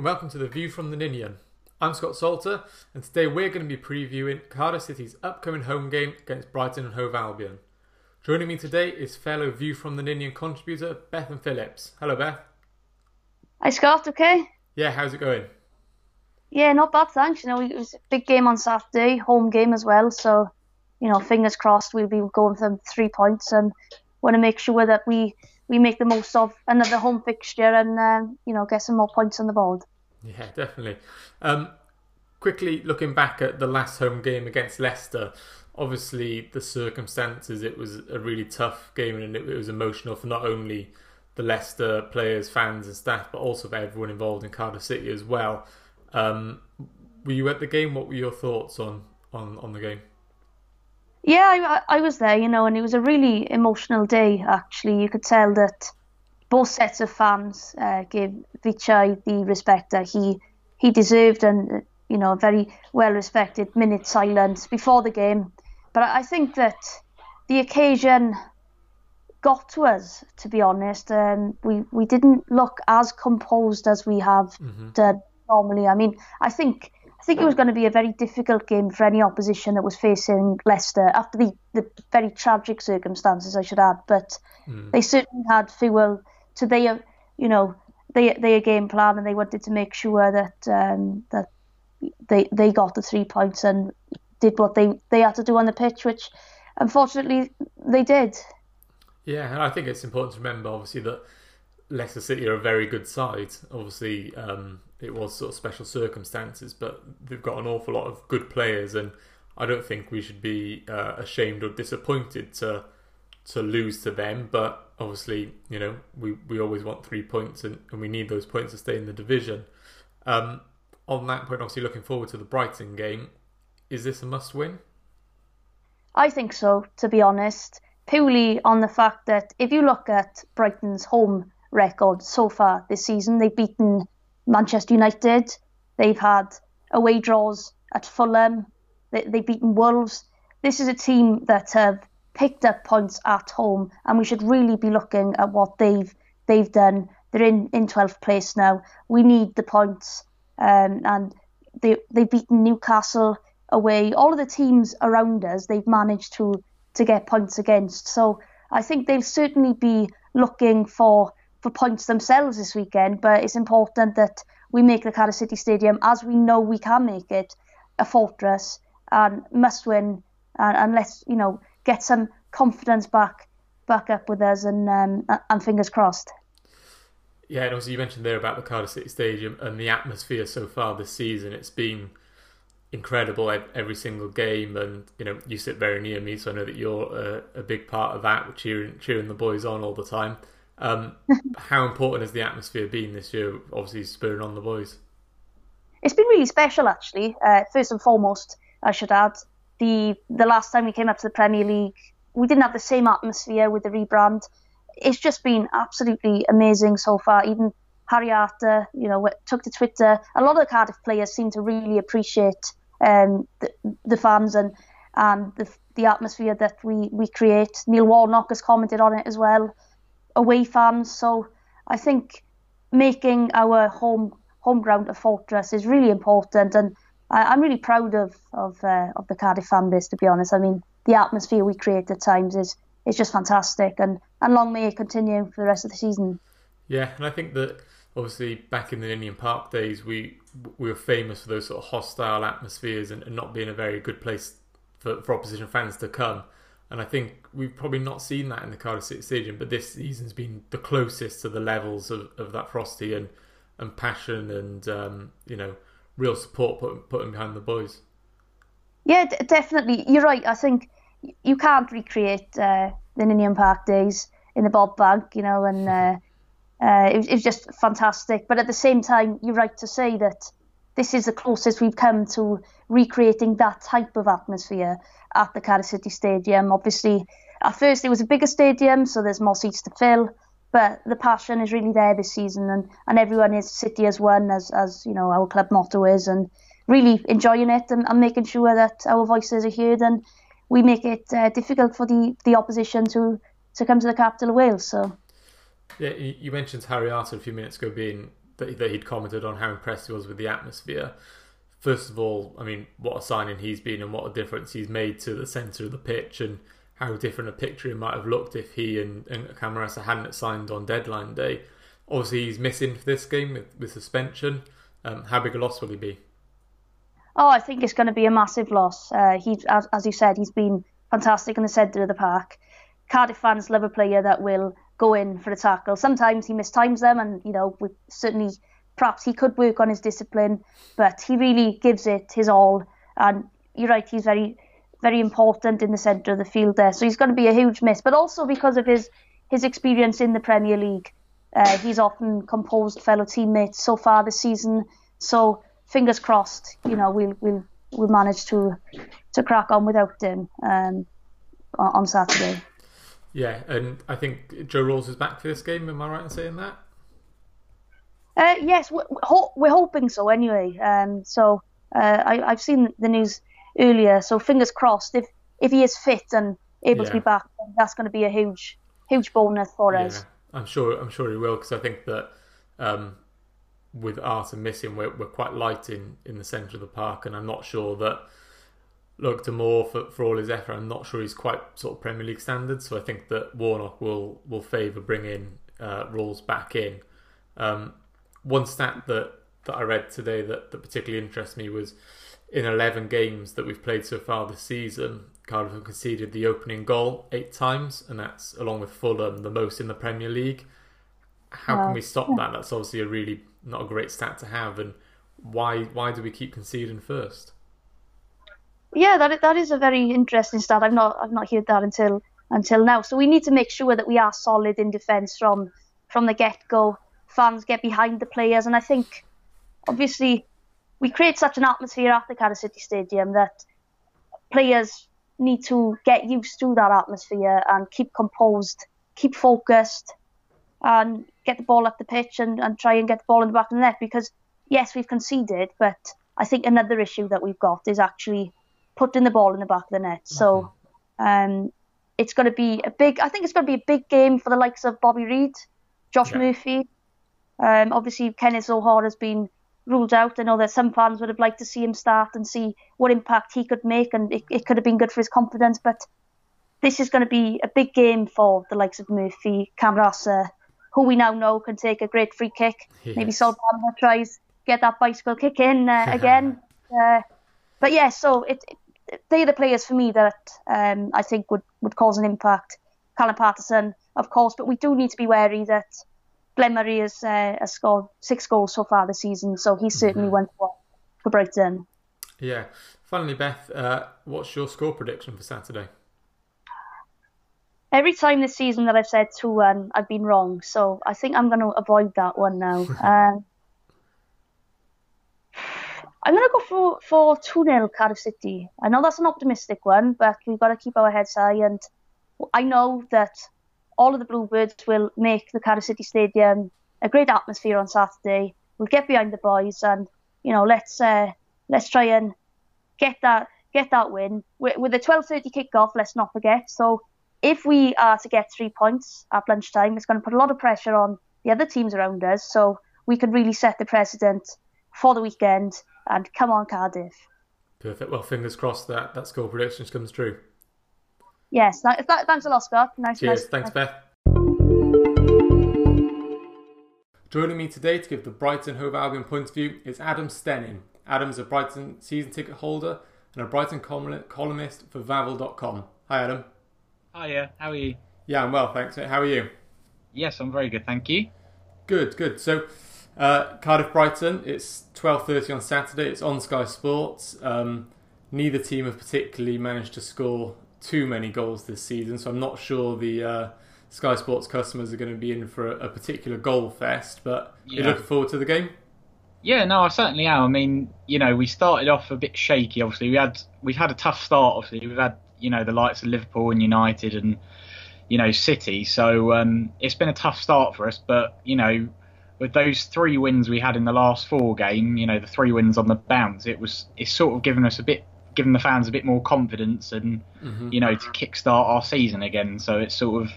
and welcome to the View from the Ninian. I'm Scott Salter, and today we're going to be previewing Cardiff City's upcoming home game against Brighton and Hove Albion. Joining me today is fellow View from the Ninian contributor Bethan Phillips. Hello, Beth. Hi, Scott. Okay. Yeah, how's it going? Yeah, not bad, thanks. You know, it was a big game on Saturday, home game as well. So, you know, fingers crossed we'll be going for three points and want to make sure that we we make the most of another home fixture and um, you know get some more points on the board. Yeah, definitely. Um, quickly looking back at the last home game against Leicester, obviously the circumstances it was a really tough game and it, was emotional for not only the Leicester players, fans, and staff, but also for everyone involved in Cardiff City as well. Um, were you at the game? What were your thoughts on on, on the game? Yeah, I, I was there, you know, and it was a really emotional day. Actually, you could tell that both sets of fans uh, gave Vichai the respect that he he deserved, and you know, a very well respected minute silence before the game. But I think that the occasion got to us, to be honest. Um, we we didn't look as composed as we have mm-hmm. done normally. I mean, I think I think it was going to be a very difficult game for any opposition that was facing Leicester after the, the very tragic circumstances, I should add. But mm. they certainly had fuel to their, you know, their, their game plan, and they wanted to make sure that um, that they they got the three points and did what they, they had to do on the pitch, which unfortunately they did. Yeah, and I think it's important to remember, obviously, that Leicester City are a very good side. Obviously, um, it was sort of special circumstances, but they've got an awful lot of good players, and I don't think we should be uh, ashamed or disappointed to to lose to them. But obviously, you know, we, we always want three points, and, and we need those points to stay in the division. Um, on that point, obviously, looking forward to the Brighton game. Is this a must win? I think so, to be honest. Purely on the fact that if you look at Brighton's home record so far this season, they've beaten Manchester United. They've had away draws at Fulham. They, they've beaten Wolves. This is a team that have picked up points at home, and we should really be looking at what they've they've done. They're in, in 12th place now. We need the points, um, and they they've beaten Newcastle away. All of the teams around us, they've managed to to get points against. So I think they'll certainly be looking for for points themselves this weekend, but it's important that we make the Cardiff City Stadium, as we know we can make it, a fortress and must win, and, and let's you know get some confidence back back up with us, and um, and fingers crossed. Yeah, and also you mentioned there about the Cardiff City Stadium and the atmosphere so far this season. It's been incredible every single game, and you know you sit very near me, so I know that you're a, a big part of that, cheering cheering the boys on all the time. Um, how important has the atmosphere been this year? Obviously, spurring on the boys. It's been really special, actually. Uh, first and foremost, I should add the the last time we came up to the Premier League, we didn't have the same atmosphere with the rebrand. It's just been absolutely amazing so far. Even Harry Arter, you know, took to Twitter. A lot of the Cardiff players seem to really appreciate um, the, the fans and and the the atmosphere that we we create. Neil Warnock has commented on it as well away fans. So I think making our home home ground a fortress is really important, and I, am really proud of of uh, of the Cardiff fan base. To be honest, I mean the atmosphere we create at times is is just fantastic, and and long may it continue for the rest of the season. Yeah, and I think that obviously back in the Ninian Park days, we we were famous for those sort of hostile atmospheres and, and not being a very good place for, for opposition fans to come. And I think we've probably not seen that in the Cardiff City Stadium, but this season's been the closest to the levels of, of that frosty and, and passion and um, you know real support put, putting behind the boys. Yeah, d- definitely. You're right. I think you can't recreate uh, the Ninian Park days in the Bob Bank, you know, and uh, uh, it, was, it was just fantastic. But at the same time, you're right to say that this is the closest we've come to recreating that type of atmosphere at the Cardiff City Stadium. Obviously, at first it was a bigger stadium, so there's more seats to fill. But the passion is really there this season, and, and everyone is City as one, as as you know our club motto is, and really enjoying it and, and making sure that our voices are heard, and we make it uh, difficult for the, the opposition to to come to the capital of Wales. So, yeah, you mentioned Harry Arter a few minutes ago being that, that he'd commented on how impressed he was with the atmosphere. First of all, I mean, what a signing he's been and what a difference he's made to the centre of the pitch and how different a picture it might have looked if he and, and Camarasa hadn't signed on deadline day. Obviously, he's missing for this game with, with suspension. Um, how big a loss will he be? Oh, I think it's going to be a massive loss. Uh, he, as, as you said, he's been fantastic in the centre of the park. Cardiff fans love a player that will go in for a tackle. Sometimes he mistimes them, and you know, certainly, perhaps he could work on his discipline, but he really gives it his all. And you're right, he's very, very important in the centre of the field there. So he's going to be a huge miss, but also because of his his experience in the Premier League. Uh, he's often composed fellow teammates so far this season. So fingers crossed, you know, we'll we'll we'll manage to to crack on without him um, on Saturday. Yeah, and I think Joe Ralls is back for this game. Am I right in saying that? Uh, yes, we're, we're, hoping so. Anyway, um, so uh, I, have seen the news earlier. So fingers crossed. If if he is fit and able yeah. to be back, that's going to be a huge huge bonus for yeah, us. I'm sure. I'm sure he will because I think that um, with Arter missing, we're, we're quite light in, in the centre of the park, and I'm not sure that Loïc Damour for, for all his effort. I'm not sure he's quite sort of Premier League standard. so I think that Warnock will will favour bringing uh, Ralls back in. Um, one stat that, that I read today that, that particularly interests me was in 11 games that we've played so far this season, Cardiff have conceded the opening goal eight times, and that's along with Fulham the most in the Premier League. How can we stop that? That's obviously a really not a great stat to have, and why why do we keep conceding first? Yeah, that that is a very interesting stat. I've not I've not heard that until until now. So we need to make sure that we are solid in defence from from the get go. Fans get behind the players, and I think obviously we create such an atmosphere at the Cardiff City Stadium that players need to get used to that atmosphere and keep composed, keep focused, and get the ball up the pitch and, and try and get the ball in the back of the net. Because yes, we've conceded, but I think another issue that we've got is actually putting the ball in the back of the net. So um, it's going to be a big. I think it's going to be a big game for the likes of Bobby Reid, Josh yeah. Murphy. Um, obviously, Kenneth Zohore has been ruled out. I know that some fans would have liked to see him start and see what impact he could make, and it, it could have been good for his confidence. But this is going to be a big game for the likes of Murphy, Camarasa, who we now know can take a great free kick. Yes. Maybe Sol Bamba tries get that bicycle kick in uh, again. Uh, but yeah, so it, it, they're the players for me that um, I think would, would cause an impact. Callum Paterson, of course, but we do need to be wary that Glenn Murray has, uh, has scored six goals so far this season, so he certainly mm-hmm. went for, for Brighton. Yeah. Finally, Beth, uh, what's your score prediction for Saturday? Every time this season that I've said 2 1, I've been wrong, so I think I'm going to avoid that one now. um, I'm going to go for, for 2 0 Cardiff City. I know that's an optimistic one, but we've got to keep our heads high. And I know that all of the Bluebirds will make the Cardiff City Stadium a great atmosphere on Saturday. We'll get behind the boys and, you know, let's uh, let's try and get that get that win. With, the 12.30 kick-off, let's not forget. So if we are to get three points at lunchtime, it's going to put a lot of pressure on the other teams around us. So we could really set the precedent for the weekend and come on Cardiff. Perfect. Well, fingers crossed that that score prediction comes true. Yes. Th- th- thanks a lot, Scott. Nice. Cheers. Nice. Thanks, Beth. Joining me today to give the Brighton Hove Albion point of view is Adam Stenning. Adam's a Brighton season ticket holder and a Brighton columnist for Vavel.com. Hi, Adam. Hiya. How are you? Yeah, I'm well, thanks. How are you? Yes, I'm very good, thank you. Good, good. So uh, Cardiff Brighton. It's twelve thirty on Saturday. It's on Sky Sports. Um, neither team have particularly managed to score too many goals this season, so I'm not sure the uh, Sky Sports customers are going to be in for a, a particular goal fest. But yeah. you're looking forward to the game. Yeah, no, I certainly am. I mean, you know, we started off a bit shaky. Obviously, we had we've had a tough start. Obviously, we've had you know the likes of Liverpool and United and you know City. So um, it's been a tough start for us. But you know with those three wins we had in the last four game, you know, the three wins on the bounce, it was it's sort of given us a bit, given the fans a bit more confidence and mm-hmm. you know to kickstart our season again. So it's sort of,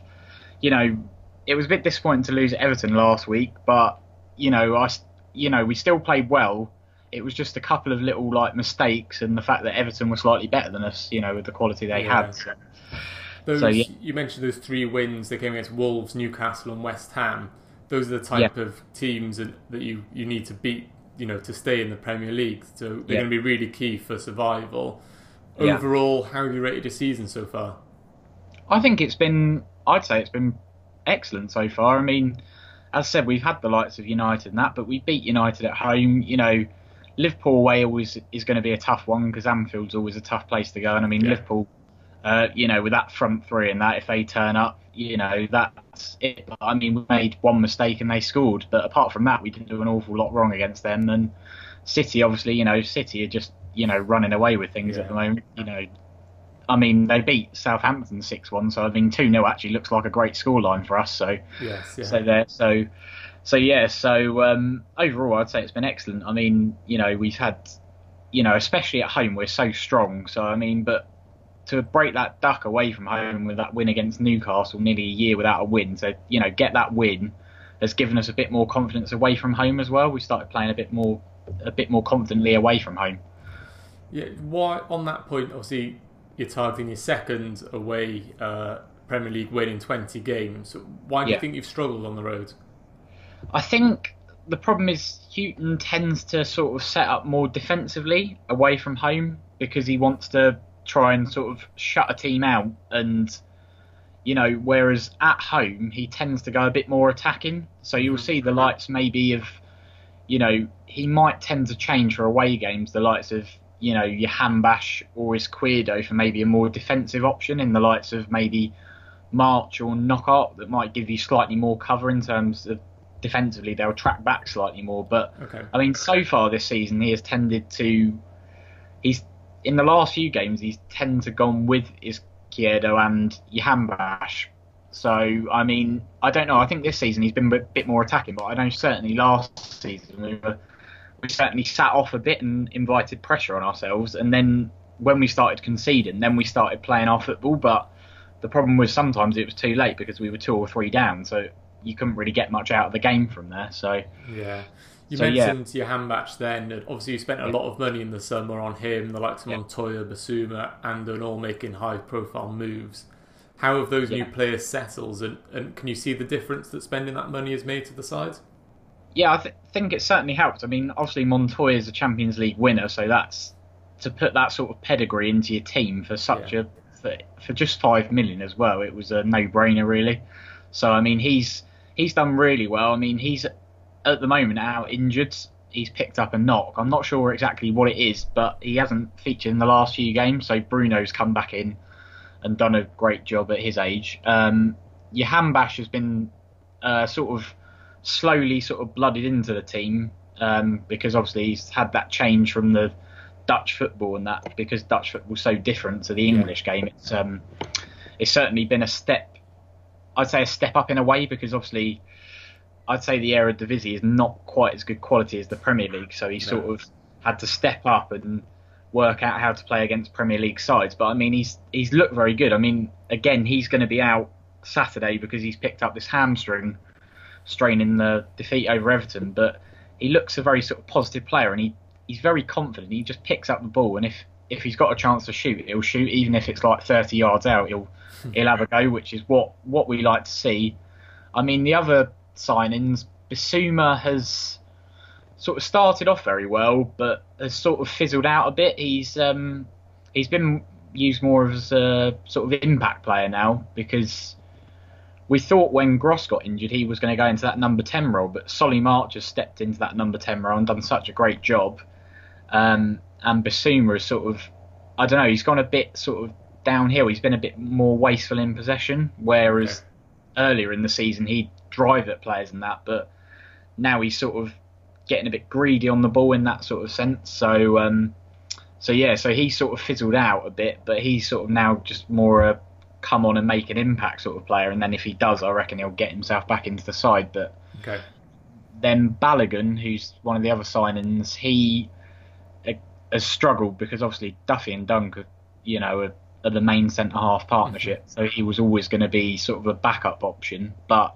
you know, it was a bit disappointing to lose Everton last week, but you know, I you know, we still played well. It was just a couple of little like mistakes and the fact that Everton were slightly better than us, you know, with the quality they Yeah. had. So, Those, So, yeah. You mentioned those three wins. They came against Wolves, Newcastle, and West Ham. Those are the type of teams that that you, you need to beat, you know, to stay in the Premier League. So they're Yeah. going to be really key for survival. Yeah. Overall, how have you rated your season so far? I think it's been, I'd say it's been excellent so far. I mean, as I said, we've had the likes of United and that, but we beat United at home. You know, Liverpool away always is going to be a tough one because Anfield's always a tough place to go. And I mean, Yeah. Liverpool, uh, you know, with that front three and that, if they turn up, you know, that's it. But, I mean, we made one mistake and they scored. But apart from that, we didn't do an awful lot wrong against them. And City, obviously, you know, City are just, you know, running away with things Yeah. at the moment. You know, I mean, they beat Southampton six one, so I mean, two 0 actually looks like a great scoreline for us. So, Yes, yeah. so there, so, so yeah, so um, overall, I'd say it's been excellent. I mean, you know, we've had, you know, especially at home, we're so strong. So I mean, but to break that duck away from home with that win against Newcastle, nearly a year without a win, so you know, get that win has given us a bit more confidence away from home as well. We started playing a bit more, a bit more confidently away from home. Yeah, why on that point? Obviously, you're targeting your second away uh, Premier League win in 20 games. Why do you think you've struggled on the road? I think the problem is Hughton tends to sort of set up more defensively away from home because he wants to try and sort of shut a team out and you know whereas at home he tends to go a bit more attacking so you'll mm-hmm. see the lights maybe of you know he might tend to change for away games the lights of you know Jahanbakhsh or Izquierdo for maybe a more defensive option in the lights of maybe March or Knockaert that might give you slightly more cover in terms of defensively they'll track back slightly more. But Okay. I mean, so far this season he has tended to he's in the last few games he's tended to gone with Kiedo and Jahanbakhsh. So I mean, I don't know. I think this season he's been a bit more attacking, but I know certainly last season we were we certainly sat off a bit and invited pressure on ourselves, and then when we started conceding, then we started playing our football. But the problem was sometimes it was too late because we were two or three down, so you couldn't really get much out of the game from there. So Yeah. You So, yeah. mentioned Jahanbakhsh then. and Obviously, you spent a lot of money in the summer on him, the likes of Yeah. Montoya, Bissouma, and and all making high profile moves. How have those new players settled, and, and can you see the difference that spending that money has made to the side? yeah, I th- think it certainly helped. I mean, obviously Montoya is a Champions League winner, so that's to put that sort of pedigree into your team for such Yeah. a for, for just five million as well. It was a no-brainer, really. So I mean, he's he's done really well. I mean, he's at the moment out injured. He's picked up a knock. I'm not sure exactly what it is, but he hasn't featured in the last few games. So Bruno's come back in and done a great job at his age. Um, Bash has been uh, sort of slowly sort of blooded into the team um, because obviously he's had that change from the Dutch football and that because Dutch football's so different to the English game. It's um, it's certainly been a step. I'd say a step up in a way because obviously I'd say the Eredivisie is not quite as good quality as the Premier League, so he sort of had to step up and work out how to play against Premier League sides. But I mean, he's he's looked very good. I mean, again, he's going to be out Saturday because he's picked up this hamstring strain in the defeat over Everton. But he looks a very sort of positive player, and he he's very confident. He just picks up the ball, and if if he's got a chance to shoot, he'll shoot, even if it's like 30 yards out. He'll hmm. he'll have a go, which is what what we like to see. I mean, the other signings, Bissouma has sort of started off very well, but has sort of fizzled out a bit. He's um, he's been used more as a sort of impact player now because we thought when Gross got injured he was going to go into that number 10 role, but Solly March has stepped into that number 10 role and done such a great job. Um, and Bissouma is sort of, I don't know, he's gone a bit sort of downhill. He's been a bit more wasteful in possession, whereas earlier in the season he'd drive at players and that, but now he's sort of getting a bit greedy on the ball in that sort of sense. So, um, so yeah, so he sort of fizzled out a bit, but he's sort of now just more a come on and make an impact sort of player. And then if he does, I reckon he'll get himself back into the side. But Okay. then Balogun, who's one of the other signings, he uh, has struggled because obviously Duffy and Dunk, are, you know, are, are the main centre half partnership. So he was always going to be sort of a backup option, but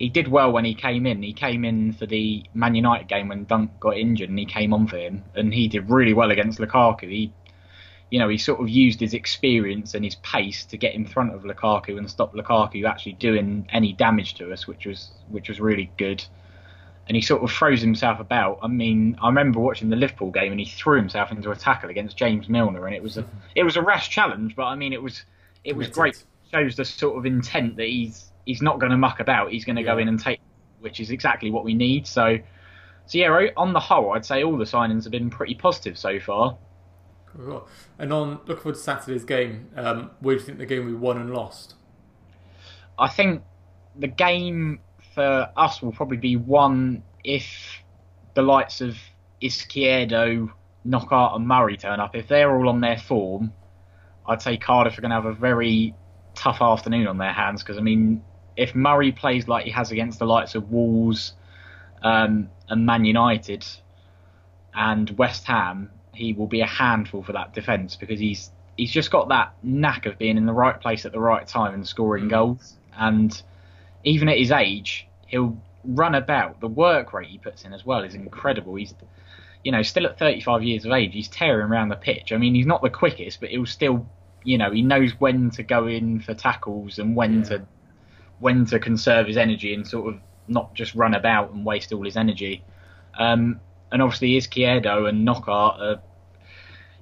he did well when he came in. He came in for the Man United game when Dunk got injured, and he came on for him, and he did really well against Lukaku. He, you know, he sort of used his experience and his pace to get in front of Lukaku and stop Lukaku actually doing any damage to us, which was which was really good. And he sort of throws himself about. I mean, I remember watching the Liverpool game, and he threw himself into a tackle against James Milner, and it was a it was a rash challenge, but I mean, it was it was great. Shows the sort of intent that he's he's not going to muck about. He's going to yeah. go in and take, which is exactly what we need. So, so yeah, on the whole, I'd say all the signings have been pretty positive so far. Cool. And on looking forward to Saturday's game, um, where do you think the game we won and lost? I think the game for us will probably be won if the likes of Izquierdo, Knockaert, and Murray turn up. If they're all on their form, I'd say Cardiff are going to have a very tough afternoon on their hands because I mean if Murray plays like he has against the likes of Wolves um, and Man United and West Ham, he will be a handful for that defence because he's he's just got that knack of being in the right place at the right time and scoring mm. goals. And even at his age, he'll run about. The work rate he puts in as well is incredible. He's you know still at 35 years of age, he's tearing around the pitch. I mean, he's not the quickest, but he'll still you know he knows when to go in for tackles and when yeah. to when to conserve his energy and sort of not just run about and waste all his energy. Um, and obviously, Izquierdo and Knockaert are,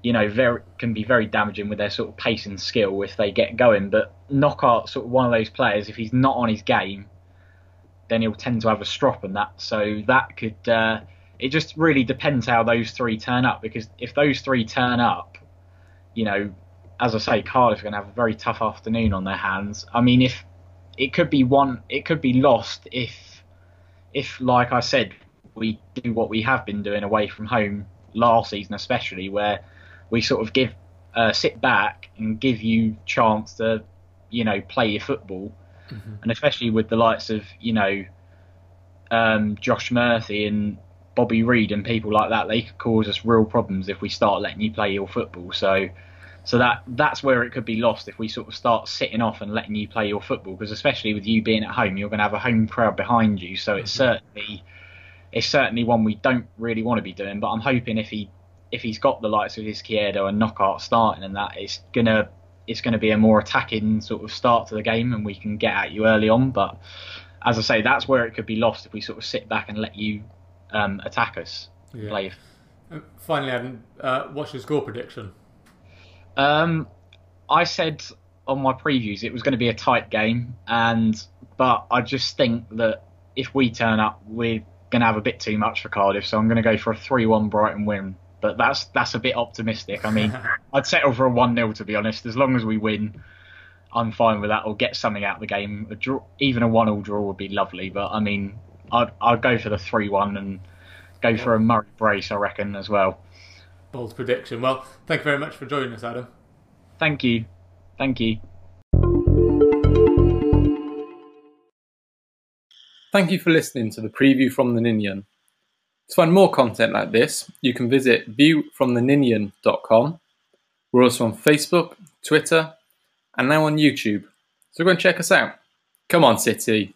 you know, very can be very damaging with their sort of pace and skill if they get going. But Knockaert, sort of one of those players, if he's not on his game, then he'll tend to have a strop and that. So that could. Uh, it just really depends how those three turn up because if those three turn up, you know, as I say, Cardiff are going to have a very tough afternoon on their hands. I mean, if it could be one, it could be lost if, if like I said, we do what we have been doing away from home last season, especially where we sort of give, uh, sit back and give you chance to, you know, play your football, mm-hmm. and especially with the likes of you know, um, Josh Murphy and Bobby Reid and people like that, they could cause us real problems if we start letting you play your football. So so that that's where it could be lost if we sort of start sitting off and letting you play your football. Because especially with you being at home, you're going to have a home crowd behind you. So it's mm-hmm. certainly it's certainly one we don't really want to be doing. But I'm hoping if he if he's got the likes of Izquierdo and Knockaert starting and that, it's gonna it's going to be a more attacking sort of start to the game, and we can get at you early on. But as I say, that's where it could be lost if we sort of sit back and let you um, attack us. Yeah. Play. finally, Adam, uh, what's your score prediction? Um, I said on my previews it was going to be a tight game, and but I just think that if we turn up, we're going to have a bit too much for Cardiff. So I'm going to go for a three-one Brighton win. But that's that's a bit optimistic. I mean, I'd settle for a one 0 to be honest. As long as we win, I'm fine with that. Or get something out of the game. A draw, even a one-all draw would be lovely. But I mean, I'd I'd go for the three-one and go for a Murray brace. I reckon as well. Bold prediction. Well, thank you very much for joining us, Adam. Thank you. Thank you. Thank you for listening to the preview from the Ninian. To find more content like this, you can visit viewfromtheninian.com. We're also on Facebook, Twitter, and now on YouTube. So go and check us out. Come on, City.